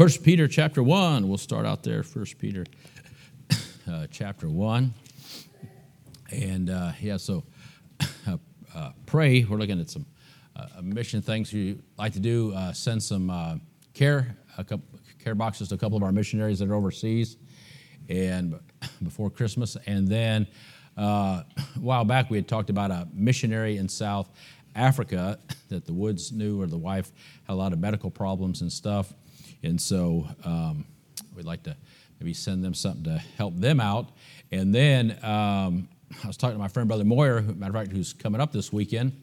First Peter chapter 1. We'll start out there. First Peter uh, chapter 1. And uh, yeah, so uh, uh, pray. We're looking at some uh, mission things you like to do. Uh, send some care, couple, care boxes to a couple of our missionaries that are overseas and before Christmas. And then a while back, we had talked about a missionary in South Africa that the Woods knew, or the wife had a lot of medical problems and stuff. And so um, we'd like to maybe send them something to help them out. And then um, I was talking to my friend Brother Moyer, matter of fact, who's coming up this weekend,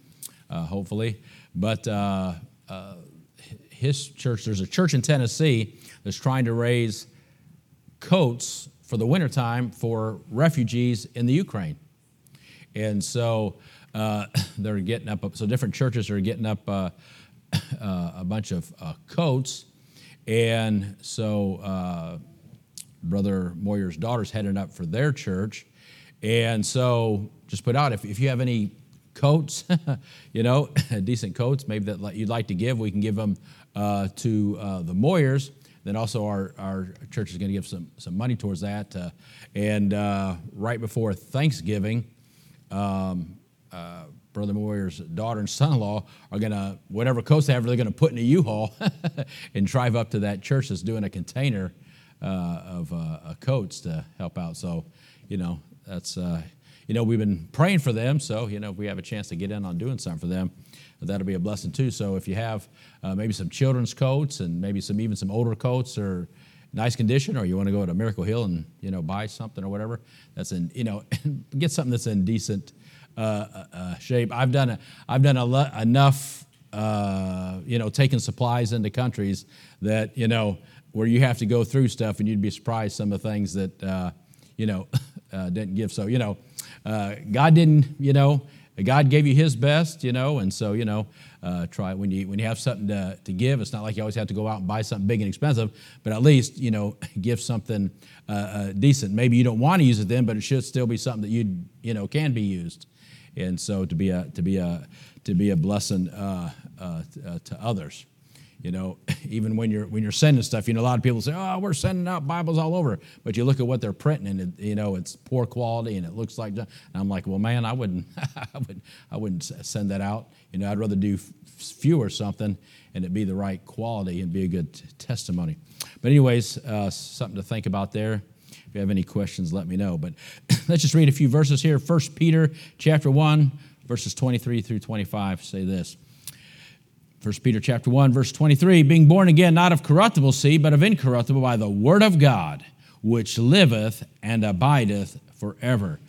uh, hopefully. But uh, uh, his church, there's a church in Tennessee that's trying to raise coats for the wintertime for refugees in the Ukraine. And so uh, they're getting up, so different churches are getting up uh, uh, a bunch of coats and so uh, Brother Moyer's daughter's heading up for their church. And so just put out if, if you have any coats, you know, decent coats, maybe that you'd like to give, we can give them uh, to uh, the Moyers. Then also our, our church is going to give some, some money towards that. Uh, and uh, right before Thanksgiving, um, uh, Brother Moyer's daughter and son-in-law are going to, whatever coats they have, they're going to put in a U-Haul and drive up to that church that's doing a container uh, of uh, coats to help out. So, you know, that's, uh, you know, we've been praying for them. So, you know, if we have a chance to get in on doing something for them, that'll be a blessing too. So if you have uh, maybe some children's coats and maybe some even some older coats or nice condition, or you want to go to Miracle Hill and you know buy something or whatever, that's in you know get something that's in decent shape. I've done a, I've done a enough, uh, you know, taking supplies into countries that you know where you have to go through stuff, and you'd be surprised some of the things that uh, you know didn't give. So you know, God didn't, you know. God gave you His best, you know, and so you know, uh, try when you when you have something to, to give. It's not like you always have to go out and buy something big and expensive, but at least you know, give something uh, uh, decent. Maybe you don't want to use it then, but it should still be something that you you know can be used and so to be a to be a to be a blessing uh, uh, uh, to others. You know, even when you're when you're sending stuff, you know, a lot of people say, "Oh, we're sending out Bibles all over," but you look at what they're printing, and it, you know, it's poor quality, and it looks like. And I'm like, well, man, I wouldn't, I wouldn't, I wouldn't send that out. You know, I'd rather do fewer something, and it be the right quality and be a good testimony. But anyways, uh, something to think about there you have any questions, let me know. But let's just read a few verses here. 1 Peter chapter 1, verses 23 through 25 say this. 1 Peter chapter 1, verse 23, being born again not of corruptible seed, but of incorruptible by the word of God, which liveth and abideth forever.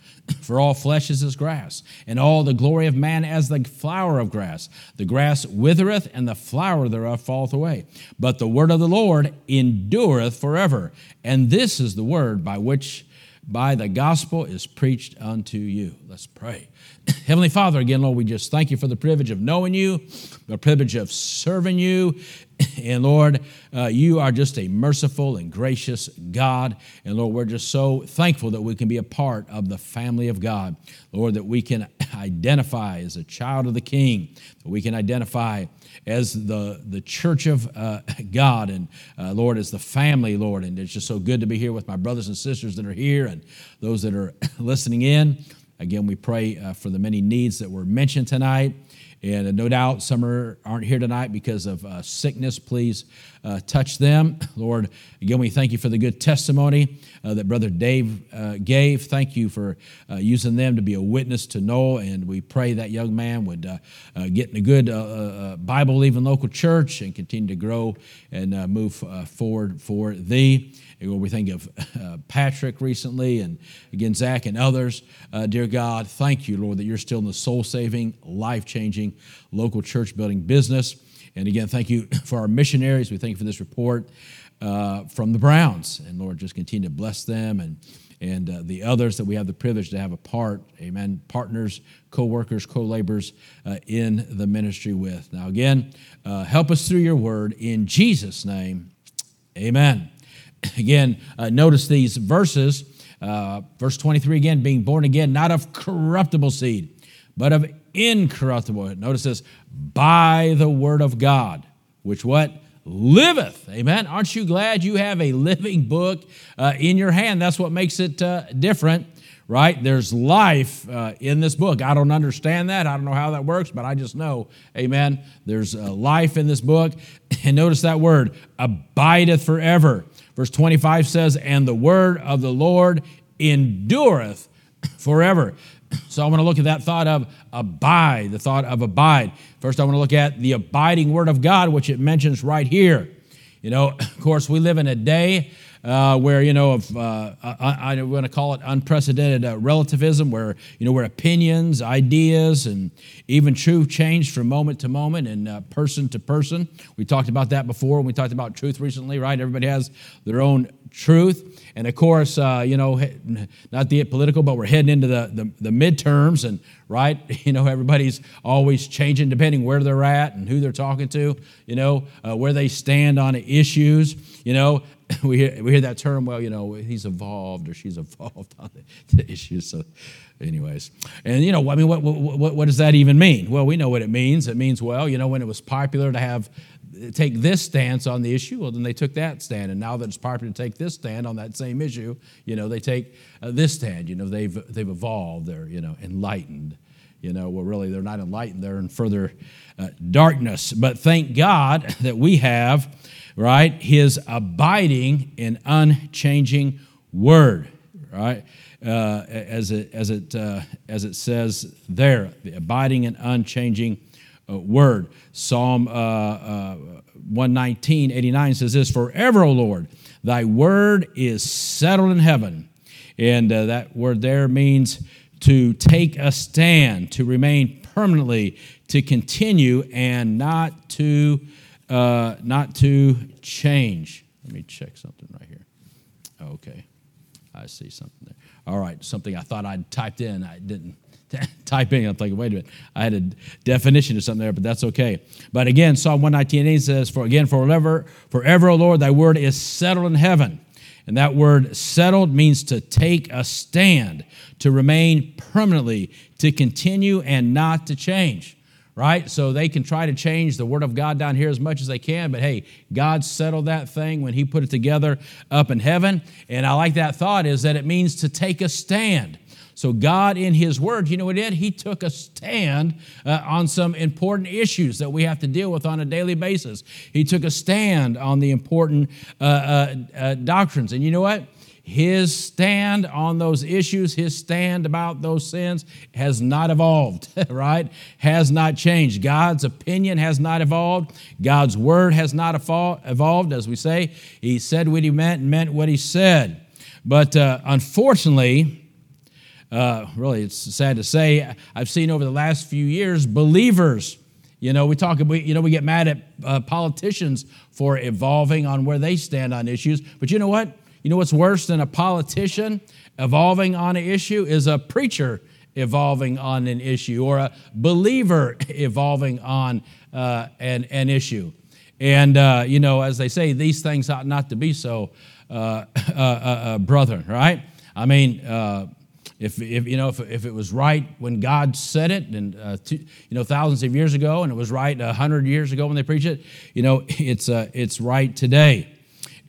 For all flesh is as grass, and all the glory of man as the flower of grass. The grass withereth, and the flower thereof falleth away. But the word of the Lord endureth forever. And this is the word by which by the gospel is preached unto you. Let's pray. Heavenly Father, again, Lord, we just thank you for the privilege of knowing you, the privilege of serving you. And Lord, uh, you are just a merciful and gracious God. And Lord, we're just so thankful that we can be a part of the family of God. Lord, that we can identify as a child of the King, that we can identify as the, the church of uh, God, and uh, Lord, as the family, Lord. And it's just so good to be here with my brothers and sisters that are here and those that are listening in. Again, we pray uh, for the many needs that were mentioned tonight. And no doubt some are, aren't here tonight because of uh, sickness. Please uh, touch them. Lord, again, we thank you for the good testimony uh, that Brother Dave uh, gave. Thank you for uh, using them to be a witness to Noel. And we pray that young man would uh, get in a good Bible believing local church and continue to grow and move forward for thee. And Lord, we think of Patrick recently, and again, Zach and others. Dear God, thank you, Lord, that you're still in the soul saving, life changing local church building business. And again, thank you for our missionaries. We thank you for this report uh, from the Browns. And Lord, just continue to bless them and and uh, the others that we have the privilege to have a part, amen, partners, co workers, co laborers uh, in the ministry with. Now, again, uh, help us through your word in Jesus' name, amen. Again, uh, notice these verses. Uh, verse 23 again, being born again, not of corruptible seed, but of incorruptible. Notice this, by the word of God, which what? liveth. Amen. Aren't you glad you have a living book uh, in your hand? That's what makes it uh, different, right? There's life uh, in this book. I don't understand that. I don't know how that works, but I just know, amen, there's uh, life in this book. And notice that word, abideth forever. Verse 25 says, And the word of the Lord endureth forever. So I want to look at that thought of abide, the thought of abide. First, I want to look at the abiding word of God, which it mentions right here. You know, of course, we live in a day uh, where you know of uh, I, I want to call it unprecedented uh, relativism, where you know where opinions, ideas, and even truth change from moment to moment and uh, person to person. We talked about that before when we talked about truth recently, right? Everybody has their own truth, and of course, uh, you know, not the political, but we're heading into the, the the midterms, and right, you know, everybody's always changing depending where they're at and who they're talking to, you know, uh, where they stand on issues, you know, we hear, we hear that term, well, you know, he's evolved or she's evolved on the, the issues. So, anyways, and you know, I mean, what, what, what does that even mean? Well, we know what it means. It means, well, you know, when it was popular to have take this stance on the issue, well, then they took that stand. And now that it's popular to take this stand on that same issue, you know, they take uh, this stand. You know, they've they've evolved. They're you know enlightened. You know, well, really, they're not enlightened. They're in further uh, darkness. But thank God that we have right? His abiding and unchanging word, right? Uh, as it as it uh, as it says there, the abiding and unchanging word. Psalm uh, uh, 119, 89 says this: "Forever, O Lord, Thy word is settled in heaven." And uh, that word there means to take a stand, to remain permanently, to continue, and not to uh, not to change. Let me check something right here. Okay, I see something there. All right, something I thought I'd typed in, I didn't type in. I'm thinking, wait a minute, I had a definition of something there, but that's okay. But again, Psalm 119 says, "For again, forever, forever, O Lord, Thy word is settled in heaven." And that word settled means to take a stand, to remain permanently, to continue and not to change right? So they can try to change the Word of God down here as much as they can, but hey, God settled that thing when He put it together up in heaven. And I like that thought is that it means to take a stand. So, God, in His Word, you know what He did? He took a stand uh, on some important issues that we have to deal with on a daily basis. He took a stand on the important uh, uh, uh doctrines. And you know what? his stand on those issues, his stand about those sins has not evolved, right? Has not changed. God's opinion has not evolved. God's word has not evolved, as we say. He said what he meant and meant what he said. But uh, unfortunately, uh, really, it's sad to say, I've seen over the last few years believers. You know, we talk, we, you know, we get mad at uh, politicians for evolving on where they stand on issues. But you know what? You know what's worse than a politician evolving on an issue is a preacher evolving on an issue or a believer evolving on uh, an, an issue. And, uh, you know, as they say, these things ought not to be so, uh, uh, uh, uh brethren, right? I mean, if, if, you know, if, if it was right when God said it, and two, you know, thousands of years ago, and it was right a hundred years ago when they preached it, you know, it's it's right today.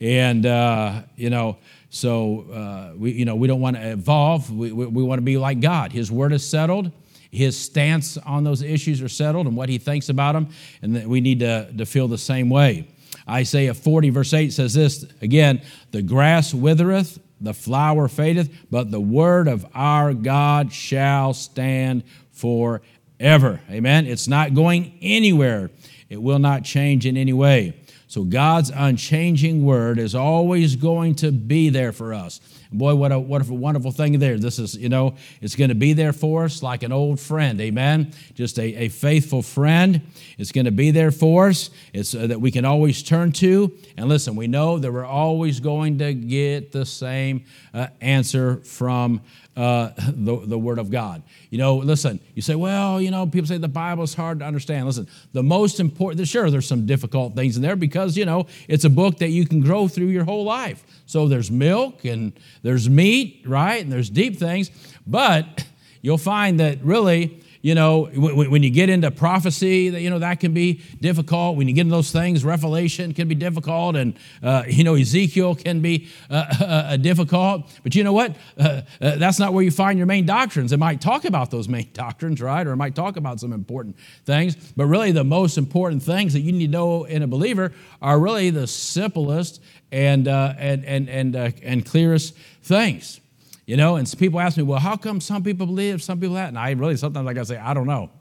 And, uh, you know, so uh, we, you know, we don't want to evolve. We, we, we want to be like God. His word is settled. His stance on those issues are settled and what he thinks about them. And that we need to, to feel the same way. Isaiah 40, verse 8 says this again the grass withereth, the flower fadeth, but the word of our God shall stand forever. Amen. It's not going anywhere, it will not change in any way. So God's unchanging word is always going to be there for us. Boy, what a, what a wonderful thing there. This is, you know, it's going to be there for us like an old friend. Amen. Just a, a faithful friend. It's going to be there for us. It's uh, that we can always turn to. And listen, we know that we're always going to get the same uh, answer from uh, the, the Word of God. You know, listen, you say, well, you know, people say the Bible is hard to understand. Listen, the most important, sure, there's some difficult things in there because, you know, it's a book that you can grow through your whole life. So there's milk and there's meat, right? And there's deep things. But you'll find that really, you know, when you get into prophecy, you know, that can be difficult. When you get into those things, Revelation can be difficult, and, uh, you know, Ezekiel can be uh, uh, difficult. But you know what? Uh, uh, that's not where you find your main doctrines. It might talk about those main doctrines, right? Or it might talk about some important things. But really, the most important things that you need to know in a believer are really the simplest and, and, and, and, and clearest things. You know, and people ask me, well, how come some people believe, some people that? And I really sometimes like I gotta say, I don't know.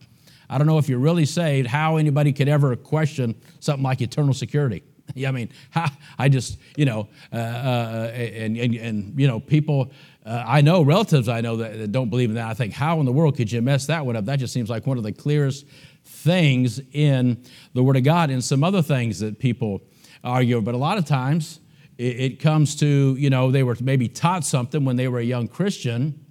I don't know if you're really saved, how anybody could ever question something like eternal security. yeah, I mean, I just, you know, uh, uh, and, and, and, you know, people, uh, I know, relatives I know that, that don't believe in that. I think, how in the world could you mess that one up? That just seems like one of the clearest things in the Word of God and some other things that people argue. But a lot of times, it, comes to, you know, they were maybe taught something when they were a young Christian,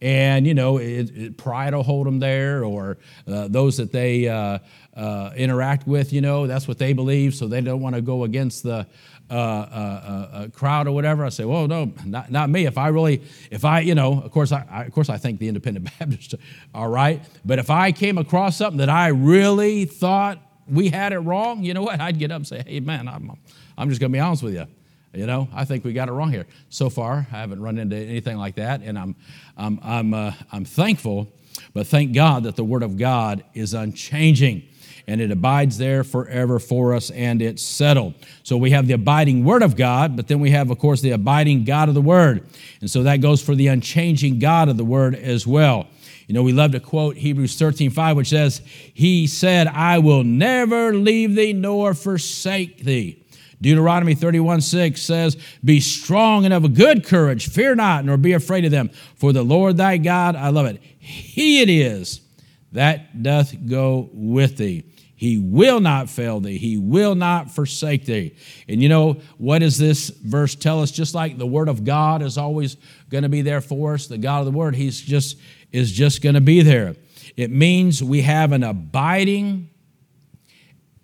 and, you know, it, it, pride will hold them there, or uh, those that they uh, uh, interact with, you know, that's what they believe, so they don't want to go against the uh, uh, uh, crowd or whatever. I say, well, no, not, not me. If I really, if I, you know, of course, I, I, of course, I think the Independent Baptists are right, but if I came across something that I really thought we had it wrong, you know what? I'd get up and say, hey, man, I'm, I'm just going to be honest with you. You know, I think we got it wrong here. So far, I haven't run into anything like that, and I'm, I'm, I'm, uh, I'm thankful, but thank God that the Word of God is unchanging and it abides there forever for us and it's settled. So we have the abiding Word of God, but then we have, of course, the abiding God of the Word. And so that goes for the unchanging God of the Word as well. You know, we love to quote Hebrews 13 5, which says, He said, I will never leave thee nor forsake thee. Deuteronomy 31 6 says, Be strong and of a good courage, fear not, nor be afraid of them. For the Lord thy God, I love it, he it is that doth go with thee. He will not fail thee. He will not forsake thee. And you know, what does this verse tell us? Just like the word of God is always going to be there for us, the God of the word, he's just is just going to be there. It means we have an abiding,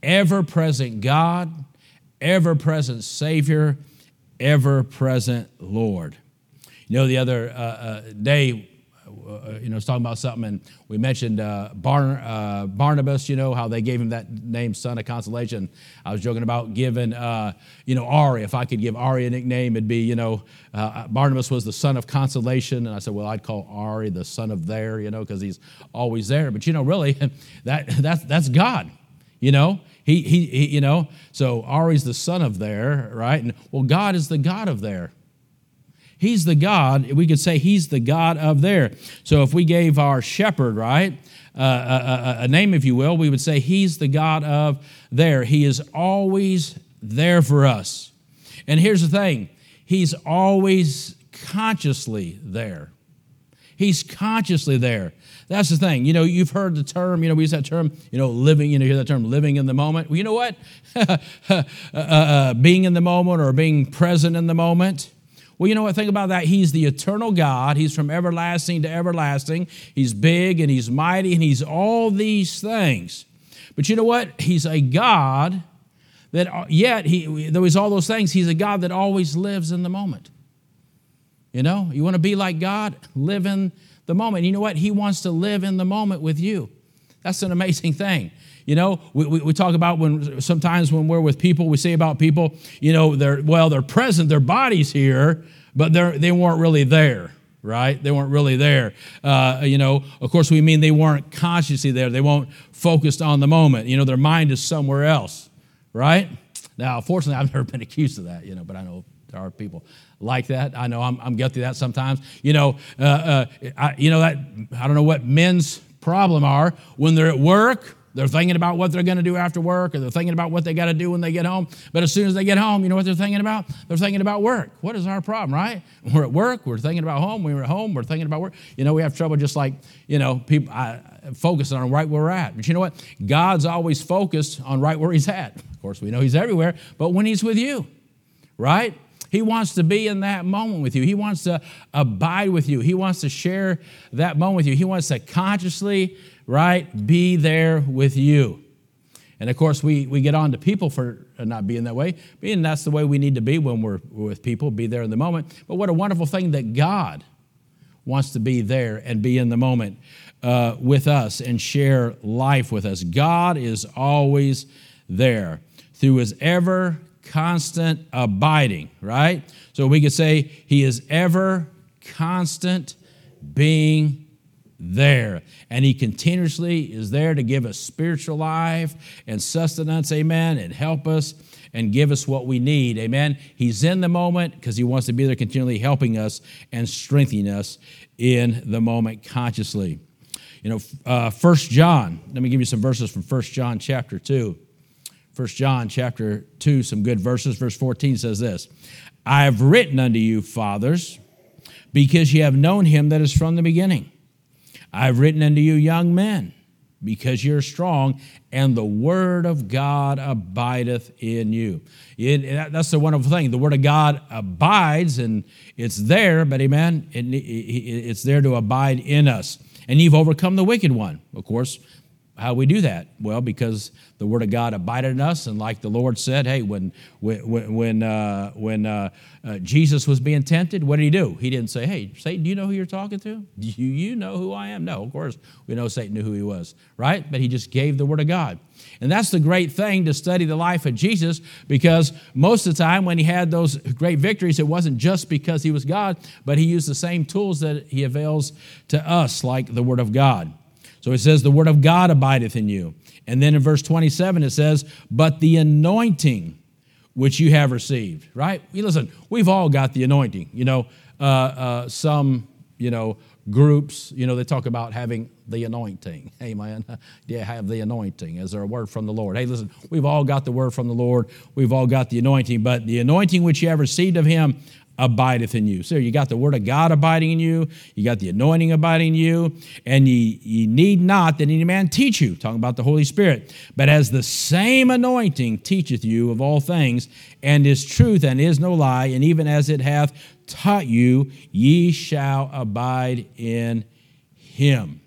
ever present God ever present Savior, ever present Lord. You know, the other uh, uh, day, uh, you know, I was talking about something, and we mentioned uh, Bar- uh, Barnabas, you know, how they gave him that name, Son of Consolation. I was joking about giving, uh, you know, Ari. If I could give Ari a nickname, it'd be, you know, Barnabas was the son of consolation. And I said, well, I'd call Ari the son of there, you know, because he's always there. But, you know, really, that, that's, that's God, you know. He, he, he, you know, so Ari's the son of there, right? And well, God is the God of there. He's the God, we could say he's the God of there. So if we gave our shepherd, right, uh, a, a, a name, if you will, we would say he's the God of there. He is always there for us. And here's the thing he's always consciously there. He's consciously there. That's the thing. You know, you've heard the term, you know, we use that term, you know, living, you know, hear that term, living in the moment. Well, you know what? uh, uh, uh, being in the moment or being present in the moment. Well, you know what? Think about that. He's the eternal God. He's from everlasting to everlasting. He's big and he's mighty and he's all these things. But you know what? He's a God that, uh, yet, he, though he's all those things, he's a God that always lives in the moment. You know, you want to be like God? Live in the moment. You know what? He wants to live in the moment with you. That's an amazing thing. You know, we, we, we, talk about when sometimes when we're with people, we say about people, you know, they're, well, they're present, their body's here, but they're, they weren't really there, right? They weren't really there. Uh, you know, of course, we mean they weren't consciously there. They weren't focused on the moment. You know, their mind is somewhere else, right? Now, fortunately, I've never been accused of that, you know, but I know there are people like that. I know I'm, I'm guilty of that sometimes. You know, uh, uh, I, you know that I don't know what men's problem are when they're at work. They're thinking about what they're going to do after work, or they're thinking about what they got to do when they get home. But as soon as they get home, you know what they're thinking about? They're thinking about work. What is our problem, right? We're at work. We're thinking about home. We're at home. We're thinking about work. You know, we have trouble just like you know people I, focusing on right where we're at. But you know what? God's always focused on right where He's at. Of course, we know He's everywhere, but when He's with you, right? He wants to be in that moment with you. He wants to abide with you. He wants to share that moment with you. He wants to consciously, right, be there with you. And of course, we, we get on to people for not being that way, being that's the way we need to be when we're, with people, be there in the moment. But what a wonderful thing that God wants to be there and be in the moment uh, with us and share life with us. God is always there through his ever constant abiding, right? So we could say he is ever constant being there. And he continuously is there to give us spiritual life and sustenance, amen, and help us and give us what we need, amen. He's in the moment because he wants to be there continually helping us and strengthening us in the moment consciously. You know, uh, 1 John, let me give you some verses from 1 John chapter 2. 1 John chapter 2, some good verses. Verse 14 says this I have written unto you, fathers, because ye have known him that is from the beginning. I have written unto you, young men, because you're strong, and the word of God abideth in you. It, that's the wonderful thing. The word of God abides, and it's there, but amen, it, it's there to abide in us. And you've overcome the wicked one. Of course, how we do that? Well, because the Word of God abided in us, and like the Lord said, hey, when when when uh, when uh, uh, Jesus was being tempted, what did he do? He didn't say, "Hey, Satan, do you know who you're talking to? Do you know who I am?" No, of course we know Satan knew who he was, right? But he just gave the Word of God, and that's the great thing to study the life of Jesus, because most of the time when he had those great victories, it wasn't just because he was God, but he used the same tools that he avails to us, like the Word of God. So it says, The word of God abideth in you. And then in verse 27, it says, But the anointing which you have received, right? Listen, we've all got the anointing. You know, uh, uh, some, you know, groups, you know, they talk about having the anointing. Hey, man, yeah, have the anointing. Is there a word from the Lord? Hey, listen, we've all got the word from the Lord. We've all got the anointing, but the anointing which you have received of him abideth in you. So you got the word of God abiding in you, you got the anointing abiding in you, and ye, ye need not that any man teach you, talking about the Holy Spirit, but as the same anointing teacheth you of all things, and is truth and is no lie, and even as it hath taught you, ye shall abide in him.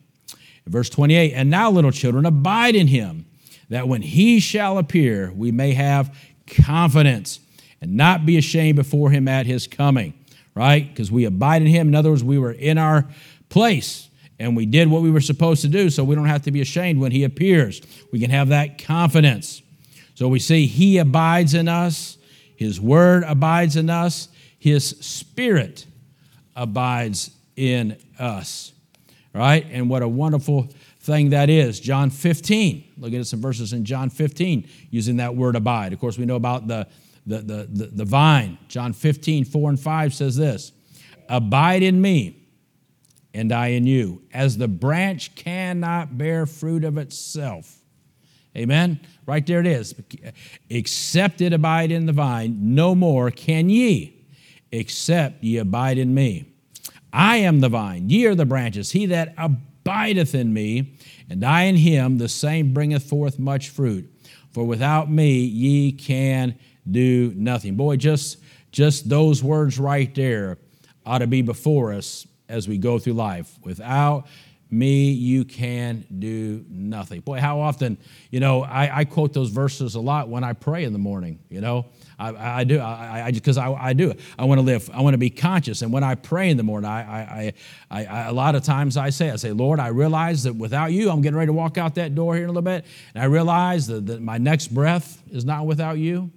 Verse 28 And now, little children, abide in him, that when he shall appear, we may have confidence and not be ashamed before him at his coming, right? Because we abide in him. In other words, we were in our place and we did what we were supposed to do, so we don't have to be ashamed when he appears. We can have that confidence. So we see he abides in us, his word abides in us, his spirit abides in us, right? And what a wonderful thing that is. John 15. Look at some verses in John 15 using that word abide. Of course, we know about the the, the, the, the vine. John 15, 4 and 5 says this Abide in me, and I in you, as the branch cannot bear fruit of itself. Amen. Right there it is. Except it abide in the vine, no more can ye, except ye abide in me. I am the vine, ye are the branches. He that abideth in me, and I in him, the same bringeth forth much fruit. For without me ye can do nothing. Boy, just, just those words right there ought to be before us as we go through life. Without me, you can do nothing. Boy, how often, you know, I, I quote those verses a lot when I pray in the morning, you know. I, I do, I, I because I, I, do. I want to live. I want to be conscious. And when I pray in the morning, I, I, I, a lot of times I say, I say, Lord, I realize that without you, I'm getting ready to walk out that door here in a little bit, and I realize that, that my next breath is not without you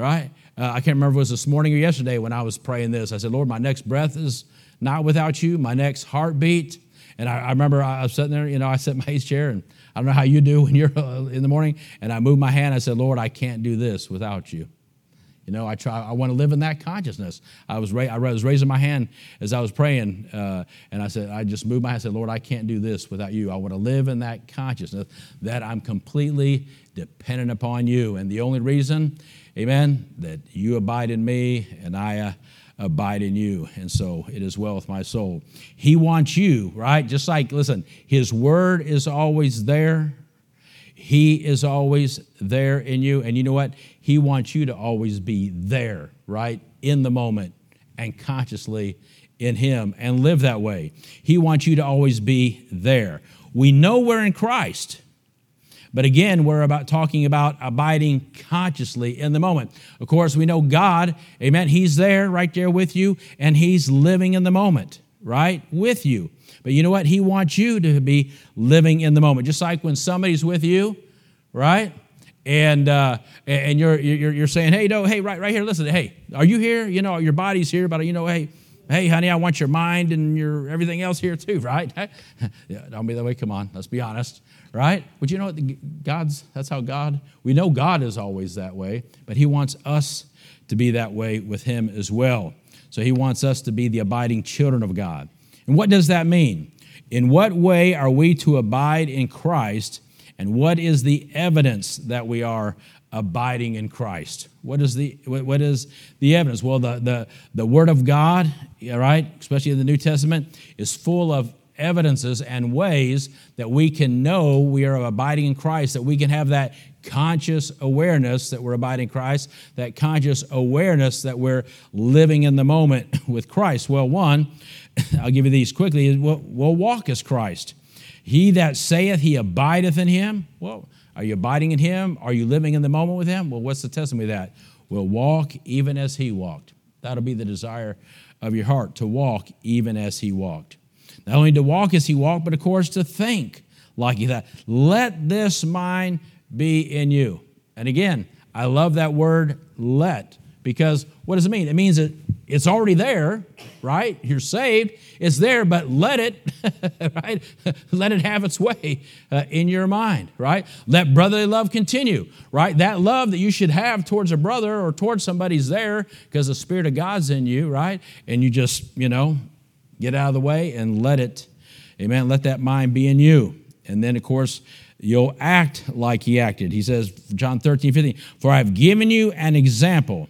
right? Uh, I can't remember was this morning or yesterday when I was praying this. I said, Lord, my next breath is not without you, my next heartbeat. And I, I remember I was sitting there, you know, I sat in my chair, and I don't know how you do when you're uh, in the morning, and I moved my hand. I said, Lord, I can't do this without you. You know, I try. I want to live in that consciousness. I was, ra- I was raising my hand as I was praying, uh, and I said, I just moved my hand. I said, Lord, I can't do this without you. I want to live in that consciousness that I'm completely dependent upon you. And the only reason Amen. That you abide in me and I uh, abide in you. And so it is well with my soul. He wants you, right? Just like, listen, His word is always there. He is always there in you. And you know what? He wants you to always be there, right? In the moment and consciously in Him and live that way. He wants you to always be there. We know we're in Christ. But again, we're about talking about abiding consciously in the moment. Of course, we know God, amen, He's there right there with you, and He's living in the moment, right? With you. But you know what? He wants you to be living in the moment. Just like when somebody's with you, right? And uh, and you're, you're you're saying, hey, no, hey, right right here, listen, hey, are you here? You know, your body's here, but you know, hey, hey, honey, I want your mind and your everything else here too, right? yeah, don't be that way. Come on, let's be honest, right? But you know what? God's that's how God. We know God is always that way, but He wants us to be that way with Him as well. So He wants us to be the abiding children of God. And what does that mean? In what way are we to abide in Christ? And what is the evidence that we are abiding in Christ? What is the, what is the evidence? Well, the, the, the Word of God, right, especially in the New Testament, is full of evidences and ways that we can know we are abiding in Christ, that we can have that conscious awareness that we're abiding in Christ, that conscious awareness that we're living in the moment with Christ. Well, one, I'll give you these quickly, we'll, we'll walk as Christ. He that saith he abideth in him, well, are you abiding in him? Are you living in the moment with him? Well, what's the testimony of that? We'll walk even as he walked. That'll be the desire of your heart to walk even as he walked. Not only to walk as he walked, but of course to think like He that. Let this mind be in you. And again, I love that word let because what does it mean? It means that it's already there, right? You're saved. It's there, but let it, right? let it have its way uh, in your mind, right? Let brotherly love continue, right? That love that you should have towards a brother or towards somebody's there because the Spirit of God's in you, right? And you just, you know, get out of the way and let it, amen, let that mind be in you. And then, of course, you'll act like he acted. He says, John 13, 15, For I have given you an example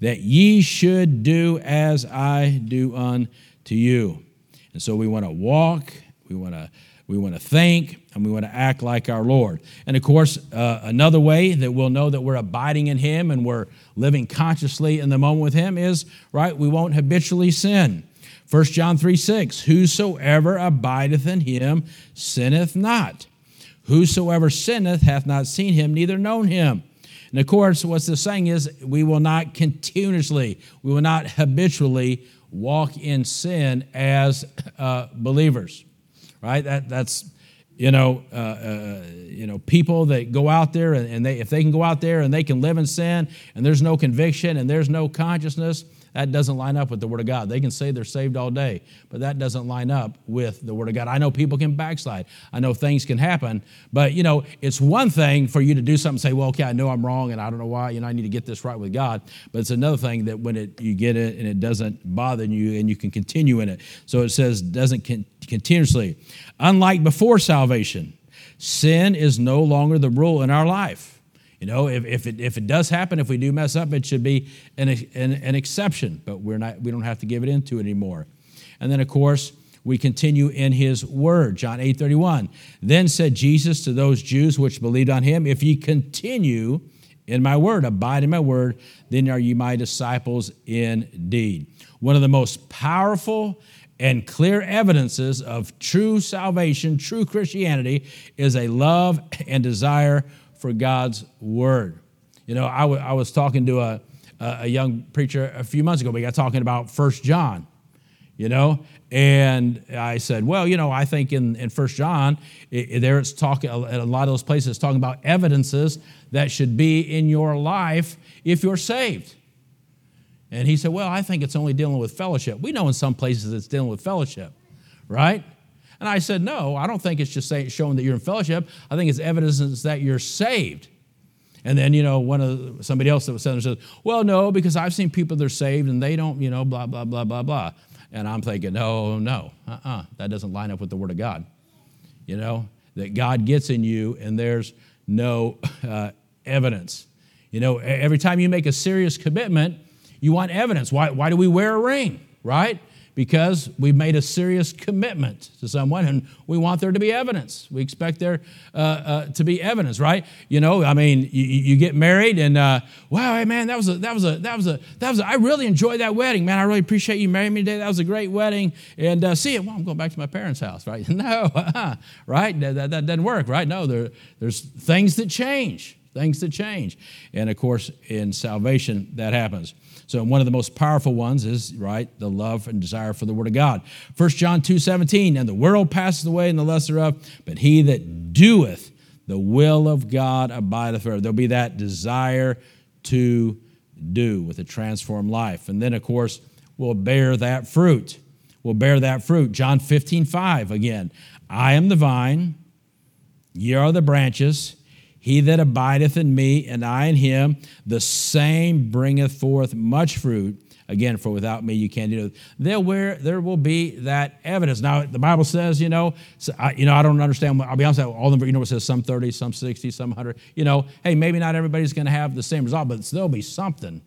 that ye should do as I do unto you. And so we want to walk, we want to we want to think, and we want to act like our Lord. And of course, uh, another way that we'll know that we're abiding in Him and we're living consciously in the moment with Him is, right, we won't habitually sin. 1 John 3 6, whosoever abideth in Him sinneth not. Whosoever sinneth hath not seen Him, neither known Him. And of course, what's the saying is we will not continuously, we will not habitually walk in sin as uh, believers, right? That, that's, you know, uh, uh, you know, people that go out there and, and they, if they can go out there and they can live in sin and there's no conviction and there's no consciousness, that doesn't line up with the Word of God. They can say they're saved all day, but that doesn't line up with the Word of God. I know people can backslide. I know things can happen, but you know, it's one thing for you to do something and say, well, okay, I know I'm wrong and I don't know why, you know, I need to get this right with God. But it's another thing that when it you get it and it doesn't bother you and you can continue in it. So it says doesn't con- continuously. Unlike before salvation, sin is no longer the rule in our life. You know, if, if, it, if it does happen, if we do mess up, it should be an, an, an exception, but we're not, we don't have to give it into it anymore. And then, of course, we continue in his word, John 8 31. Then said Jesus to those Jews which believed on him, If ye continue in my word, abide in my word, then are ye my disciples indeed. One of the most powerful and clear evidences of true salvation, true Christianity, is a love and desire for God's word. You know, I, w- I was talking to a, a young preacher a few months ago. We got talking about First John, you know, and I said, well, you know, I think in, in First John, it, there it's talking, at a lot of those places, talking about evidences that should be in your life if you're saved. And he said, well, I think it's only dealing with fellowship. We know in some places it's dealing with fellowship, right? And I said, No, I don't think it's just showing that you're in fellowship. I think it's evidence that you're saved. And then, you know, one of the, somebody else that was saying says, Well, no, because I've seen people that are saved and they don't, you know, blah, blah, blah, blah, blah. And I'm thinking, No, no, uh uh-uh, uh that doesn't line up with the Word of God. You know, that God gets in you and there's no uh, evidence. You know, every time you make a serious commitment, you want evidence. Why, why do we wear a ring, right? Because we've made a serious commitment to someone and we want there to be evidence. We expect there uh, uh, to be evidence, right? You know, I mean, you, you get married and uh, wow, hey man, that was a that was a that was a that was a, I really enjoyed that wedding, man. I really appreciate you marrying me today. That was a great wedding. And uh, see it, well, I'm going back to my parents' house, right? no, right? That, that, that doesn't work, right? No, there, there's things that change things that change. And of course, in salvation, that happens. So one of the most powerful ones is, right, the love and desire for the Word of God. 1 John 2 17, and the world passes away and the lesser of, but he that doeth the will of God abideth forever. There'll be that desire to do with a transformed life. And then, of course, we'll bear that fruit. We'll bear that fruit. John 15 5 again. I am the vine, ye are the branches. He that abideth in me, and I in him, the same bringeth forth much fruit. Again, for without me you can't do it. There, where there will be that evidence. Now, the Bible says, you know, so I, you know, I don't understand. I'll be honest, all the you know, it says some 30, some 60, some 100. You know, hey, maybe not everybody's going to have the same result, but there'll be something.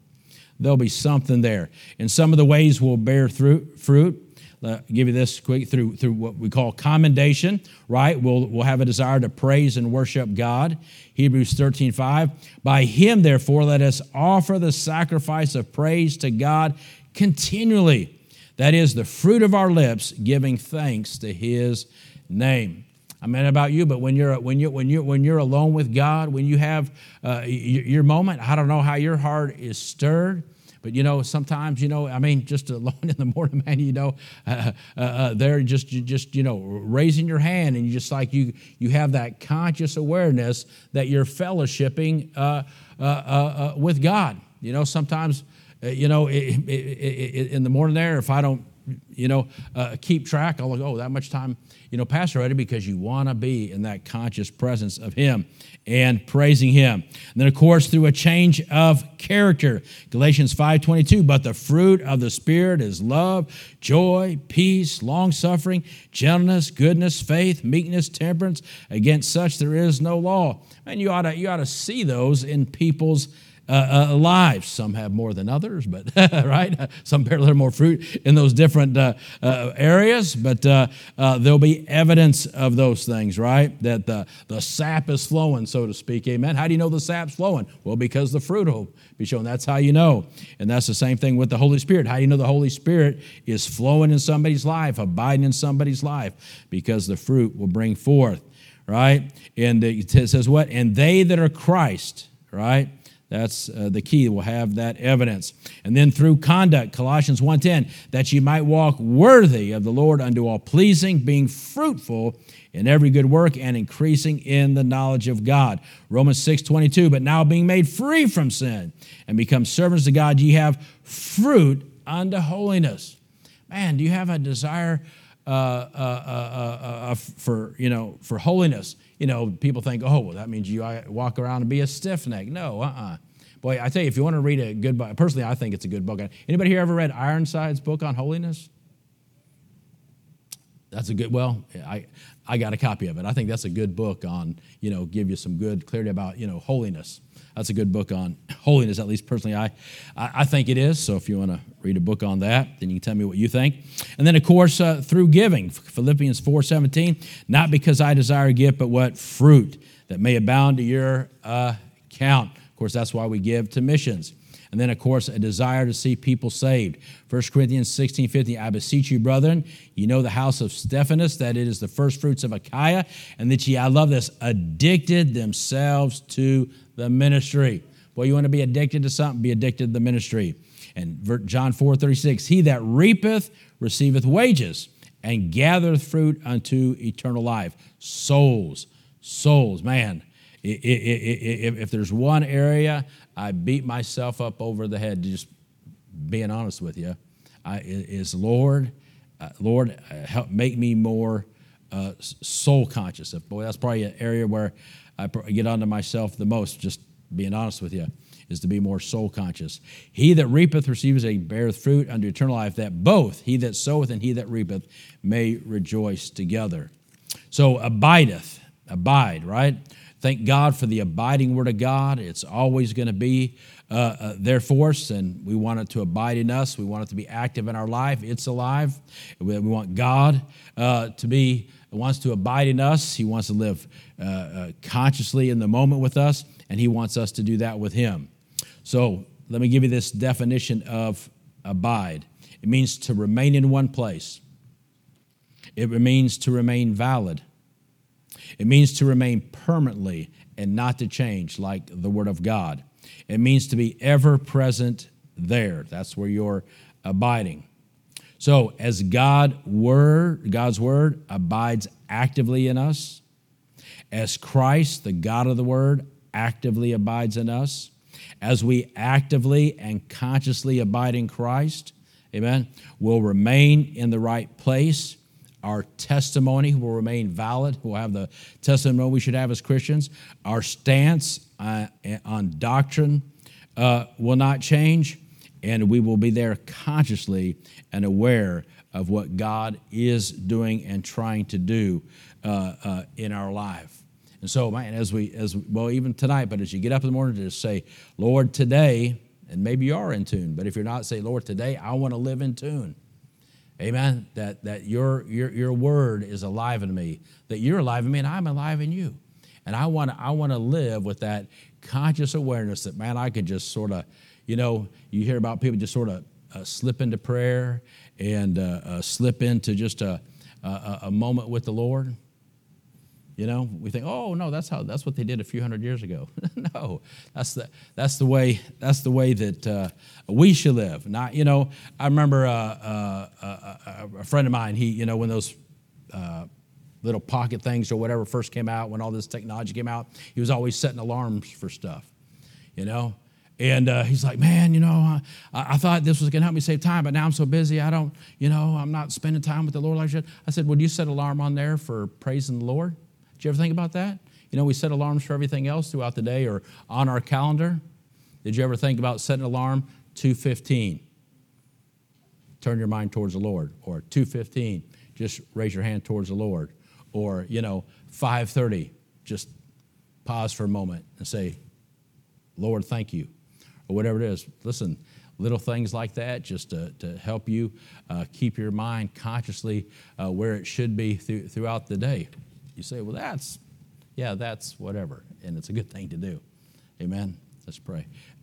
There'll be something there. And some of the ways we'll bear through, fruit uh, give you this quick through through what we call commendation right? We'll we'll have a desire to praise and worship god. Hebrews 13 5 by him therefore let us offer the sacrifice of praise to god continually. That is the fruit of our lips giving thanks to his name. I mean about you, but when you're when you when you when you're alone with God, when you have uh, your moment, I don't know how your heart is stirred. But you know, sometimes you know, I mean, just alone in the morning, man, you know, uh, uh, uh, there just you just you know raising your hand, and you just like you you have that conscious awareness that you're fellowshipping uh, uh, uh with God. You know, sometimes you know it, it, it, in the morning there, if I don't you know, uh, keep track. I'll go, oh, that much time, you know, Pastor already because you want to be in that conscious presence of Him and praising Him. And then, of course, through a change of character. Galatians 5.22, but the fruit of the Spirit is love, joy, peace, long-suffering, gentleness, goodness, faith, meekness, temperance. Against such there is no law. And you ought to, you ought to see those in people's uh, uh, lives. Some have more than others, but right? Some bear a little more fruit in those different uh, uh areas, but uh, uh, there'll be evidence of those things, right? That the, the sap is flowing, so to speak. Amen. How do you know the sap's flowing? Well, because the fruit will be shown. That's how you know. And that's the same thing with the Holy Spirit. How do you know the Holy Spirit is flowing in somebody's life, abiding in somebody's life? Because the fruit will bring forth, right? And it says what? And they that are Christ, right? That's uh, the key. We'll have that evidence. And then through conduct, Colossians 1:10, that you might walk worthy of the Lord unto all pleasing, being fruitful in every good work and increasing in the knowledge of God. Romans 6:22, but now being made free from sin and become servants to God, ye have fruit unto holiness. Man, do you have a desire uh, uh, uh, uh for you know for holiness? You know, people think, oh, well, that means you walk around and be a stiff neck. No, uh uh-uh. uh Boy, I tell you, if you want to read a good book, personally, I think it's a good book. Anybody here ever read Ironside's book on holiness? That's a good, well, I, I got a copy of it. I think that's a good book on, you know, give you some good clarity about, you know, holiness. That's a good book on holiness, at least personally, I, I think it is. So if you want to read a book on that, then you can tell me what you think. And then, of course, uh, through giving, Philippians 4.17, not because I desire a gift, but what? Fruit that may abound to your uh, account. Of course, that's why we give to missions. And then, of course, a desire to see people saved. 1 Corinthians 16 15, I beseech you, brethren, you know the house of Stephanas, that it is the first fruits of Achaia, and that ye, I love this, addicted themselves to the ministry. Boy, you want to be addicted to something, be addicted to the ministry. And John 4 36, he that reapeth receiveth wages and gathereth fruit unto eternal life. Souls, souls, man. If there's one area I beat myself up over the head, just being honest with you, is Lord, uh, Lord, uh, help make me more uh, soul conscious. Boy, that's probably an area where I get onto myself the most, just being honest with you, is to be more soul conscious. He that reapeth receives a beareth fruit unto eternal life, that both he that soweth and he that reapeth may rejoice together. So abideth, abide, right? Thank God for the abiding Word of God. It's always going to be uh, uh, there for us, and we want it to abide in us. We want it to be active in our life. It's alive. We, we want God uh, to be wants to abide in us. He wants to live uh, uh, consciously in the moment with us, and He wants us to do that with Him. So let me give you this definition of abide. It means to remain in one place. It means to remain valid. It means to remain permanently and not to change, like the Word of God. It means to be ever present there. That's where you're abiding. So, as God word, God's word abides actively in us, as Christ, the God of the word, actively abides in us, as we actively and consciously abide in Christ, amen, we'll remain in the right place. Our testimony will remain valid. We'll have the testimony we should have as Christians. Our stance uh, on doctrine uh, will not change and we will be there consciously and aware of what God is doing and trying to do uh, uh, in our life. And so, man, as we, as well, even tonight, but as you get up in the morning just say, Lord, today, and maybe you are in tune, but if you're not, say, Lord, today I want to live in tune. Amen. That, that your, your, your word is alive in me, that you're alive in me, and I'm alive in you. And I want to I want to live with that conscious awareness that, man, I could just sort of you know, you hear about people just sort of uh, slip into prayer and uh, uh, slip into just a, a, a, moment with the Lord. You know, we think, oh no, that's how that's what they did a few hundred years ago. no, that's the that's the way that's the way that uh, we should live. Not, you know, I remember uh, uh, a friend of mine. He, you know, when those little pocket things or whatever first came out, when all this technology came out, he was always setting alarms for stuff. You know, and uh, he's like, man, you know, I, I thought this was going to help me save time, but now I'm so busy, I don't, you know, I'm not spending time with the Lord like I should. I said, would you set alarm on there for praising the Lord? Did you ever think about that? You know, we set alarms for everything else throughout the day or on our calendar. Did you ever think about setting an alarm 215? Turn your mind towards the Lord. Or 215, just raise your hand towards the Lord. Or, you know, 530, just pause for a moment and say, Lord, thank you or whatever it is. Listen, little things like that just to, to help you uh, keep your mind consciously uh, where it should be th- throughout the day. You say, well, that's, yeah, that's whatever. And it's a good thing to do. Amen. Let's pray.